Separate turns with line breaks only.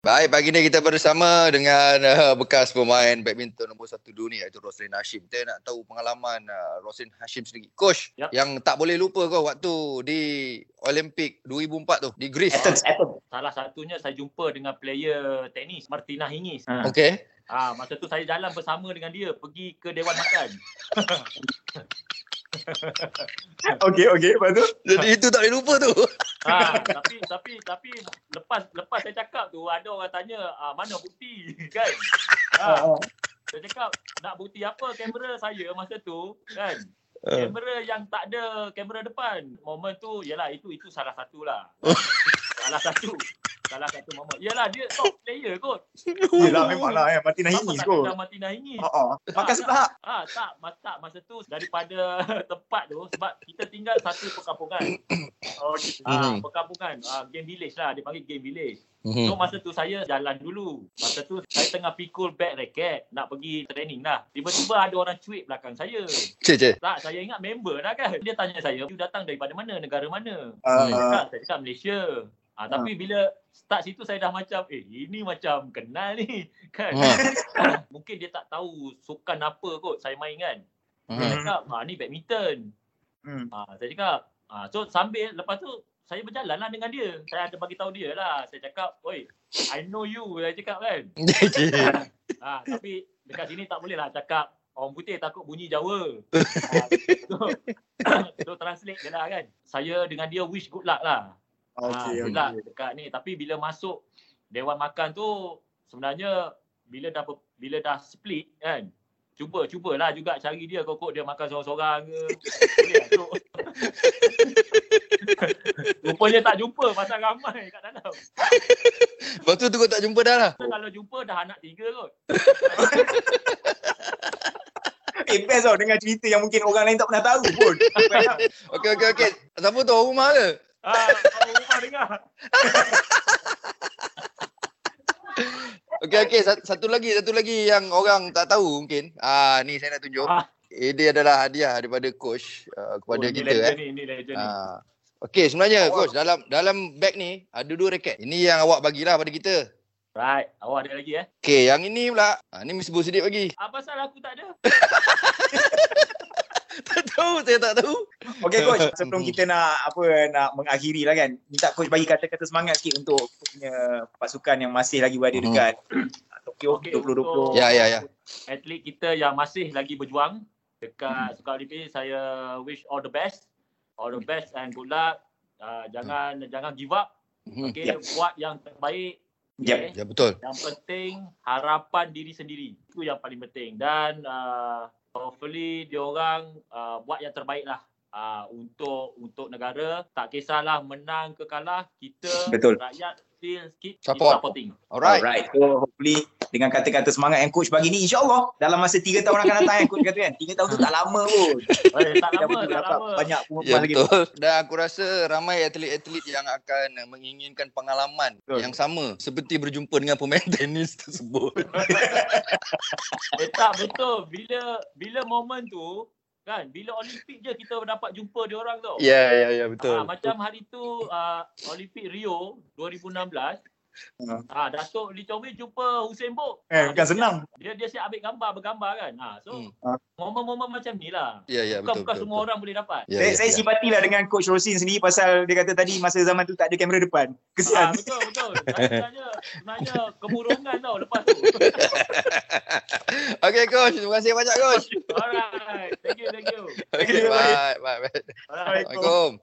Baik, pagi ni kita bersama dengan uh, bekas pemain badminton nombor satu dunia iaitu Roslin Hashim. Kita nak tahu pengalaman uh, Roslin Hashim sendiri. Coach,
Yap.
yang tak boleh lupa kau waktu di Olimpik 2004 tu, di Greece.
Athens, Athens.
Salah satunya saya jumpa dengan player tenis Martina Hingis.
Ha.
Okey.
Ah, masa tu saya jalan bersama dengan dia pergi ke Dewan Makan.
Okey, okey. Lepas tu?
Jadi itu tak boleh lupa tu.
Ah, tapi tapi tapi lepas lepas saya cakap tu ada orang tanya ah, mana bukti kan. Ah, saya cakap nak bukti apa kamera saya masa tu kan.
Uh,
Kamera yang tak ada kamera depan. Momen tu yalah itu itu salah satu lah. salah satu. Salah satu momen. Yalah dia top player kot.
Yelah, memanglah eh. Martina Hingis
tak
kot.
kenal Martina Hingis?
Oh, oh. Makan sebelah.
Ah tak, mas, tak masa tu daripada tempat tu sebab kita tinggal satu perkampungan.
Oh, gitu.
Ah
Mhm.
perkampungan, ah game village lah, dia panggil game village.
mhm.
So masa tu saya jalan dulu. Masa tu saya tengah pikul bag racket nak pergi training lah. Tiba-tiba ada orang cuit belakang saya.
Cik, cik.
Tak, saya ingat member lah kan. Dia tanya saya, you datang daripada mana, negara mana?
Ah,
Saya
ah.
cakap, saya cakap Malaysia. Ah, tapi bila start situ saya dah macam, eh ini macam kenal ni. Kan?
Ha.
Mungkin dia tak tahu sukan apa kot saya main kan. Dia
Mhm.
cakap, ah, ni badminton.
Hmm.
Ah, saya cakap, ah, so sambil lepas tu saya berjalan lah dengan dia. Saya ada bagi tahu dia lah. Saya cakap, oi, I know you. Saya cakap kan. Ah, tapi dekat sini tak boleh lah cakap orang putih takut bunyi Jawa. Ah, so, so translate je lah kan. Saya dengan dia wish good luck lah.
Okey.
good luck dekat ni. Tapi bila masuk Dewan Makan tu sebenarnya bila dah bila dah split kan. Cuba cubalah juga cari dia kok dia makan seorang-seorang ke. Boleh? So, Rupanya tak jumpa pasal ramai kat dalam.
Lepas tu tu kau tak jumpa dah lah.
Kalau jumpa dah anak tiga kot.
Eh, best tau dengan cerita yang mungkin orang lain tak pernah tahu pun.
Okey, okey, okey. Siapa tu rumah ke?
Ah, dengar.
Okey, okey. Satu, lagi, satu lagi yang orang tak tahu mungkin. Ah, ni saya nak tunjuk.
Ah.
Ini adalah hadiah daripada coach uh, kepada
Oh,
kita
ni
eh.
legend ni, ni legend ni.
Ah. Okey, sebenarnya
Awak-
coach dalam dalam bag ni ada dua raket. Ini yang awak bagilah pada kita.
Right, awak ada lagi eh?
Okey, yang ini pula. Ah, ni Miss Bu Sidik bagi.
Apa pasal aku tak ada?
tak tahu, saya tak tahu.
Okey coach, sebelum kita nak apa nak mengakhiri lah kan. Minta coach bagi kata-kata semangat sikit untuk punya pasukan yang masih lagi berada
Mhm.
dekat Tokyo
Okey,
2020.
Ya, ya, ya.
Atlet kita yang masih lagi berjuang dekat Sukan Olimpik, saya wish all the best. All the best and good luck. Uh, jangan jangan give up.
Mhm.
Okay,
Yep.
buat yang terbaik.
Yep.
Okay?
Ya betul.
Yang penting harapan diri sendiri. Itu yang paling penting. Dan uh, hopefully diorang uh, buat yang terbaik lah. Uh, untuk untuk negara tak kisahlah menang ke kalah kita
Betul.
rakyat still keep
Support.
supporting
Alright.
Alright. So hopefully dengan kata-kata semangat yang coach bagi ni insyaAllah dalam masa 3 tahun akan datang yang coach kata kan. 3 tahun tu tak lama pun.
eh, tak lama tak
dapat
lama
banyak
Ya
pengumuman lagi.
betul. Dan aku rasa ramai atlet-atlet yang akan menginginkan pengalaman
Betul.
yang sama seperti berjumpa dengan pemain tenis tersebut.
Eh tak betul. Bila bila momen tu kan bila Olimpik je kita dapat jumpa dia orang tau.
Ya, ya, ya betul.
Ah, macam hari tu uh, Olimpik Rio 2016
Hmm.
Ah, Datuk Lee Chong Wei jumpa Usain Bolt.
Eh,
Ah,
bukan
dia
senang.
siap- Dia dia siap ambil gambar, bergambar kan. Ha, so
Hmm.
momen-momen macam ni lah.
Ya, ya betul.
Bukan bukan
betul,
semua
betul.
orang boleh dapat.
Ya,
saya,
ya,
saya
ya.
simpatilah dengan coach Rosin sendiri pasal dia kata tadi masa zaman tu tak ada kamera depan. Kesian.
betul betul. Saya sebenarnya sebenarnya kemurungan tau lepas tu.
Okey coach, terima kasih banyak coach. Okey, bye, bye. Assalamualaikum.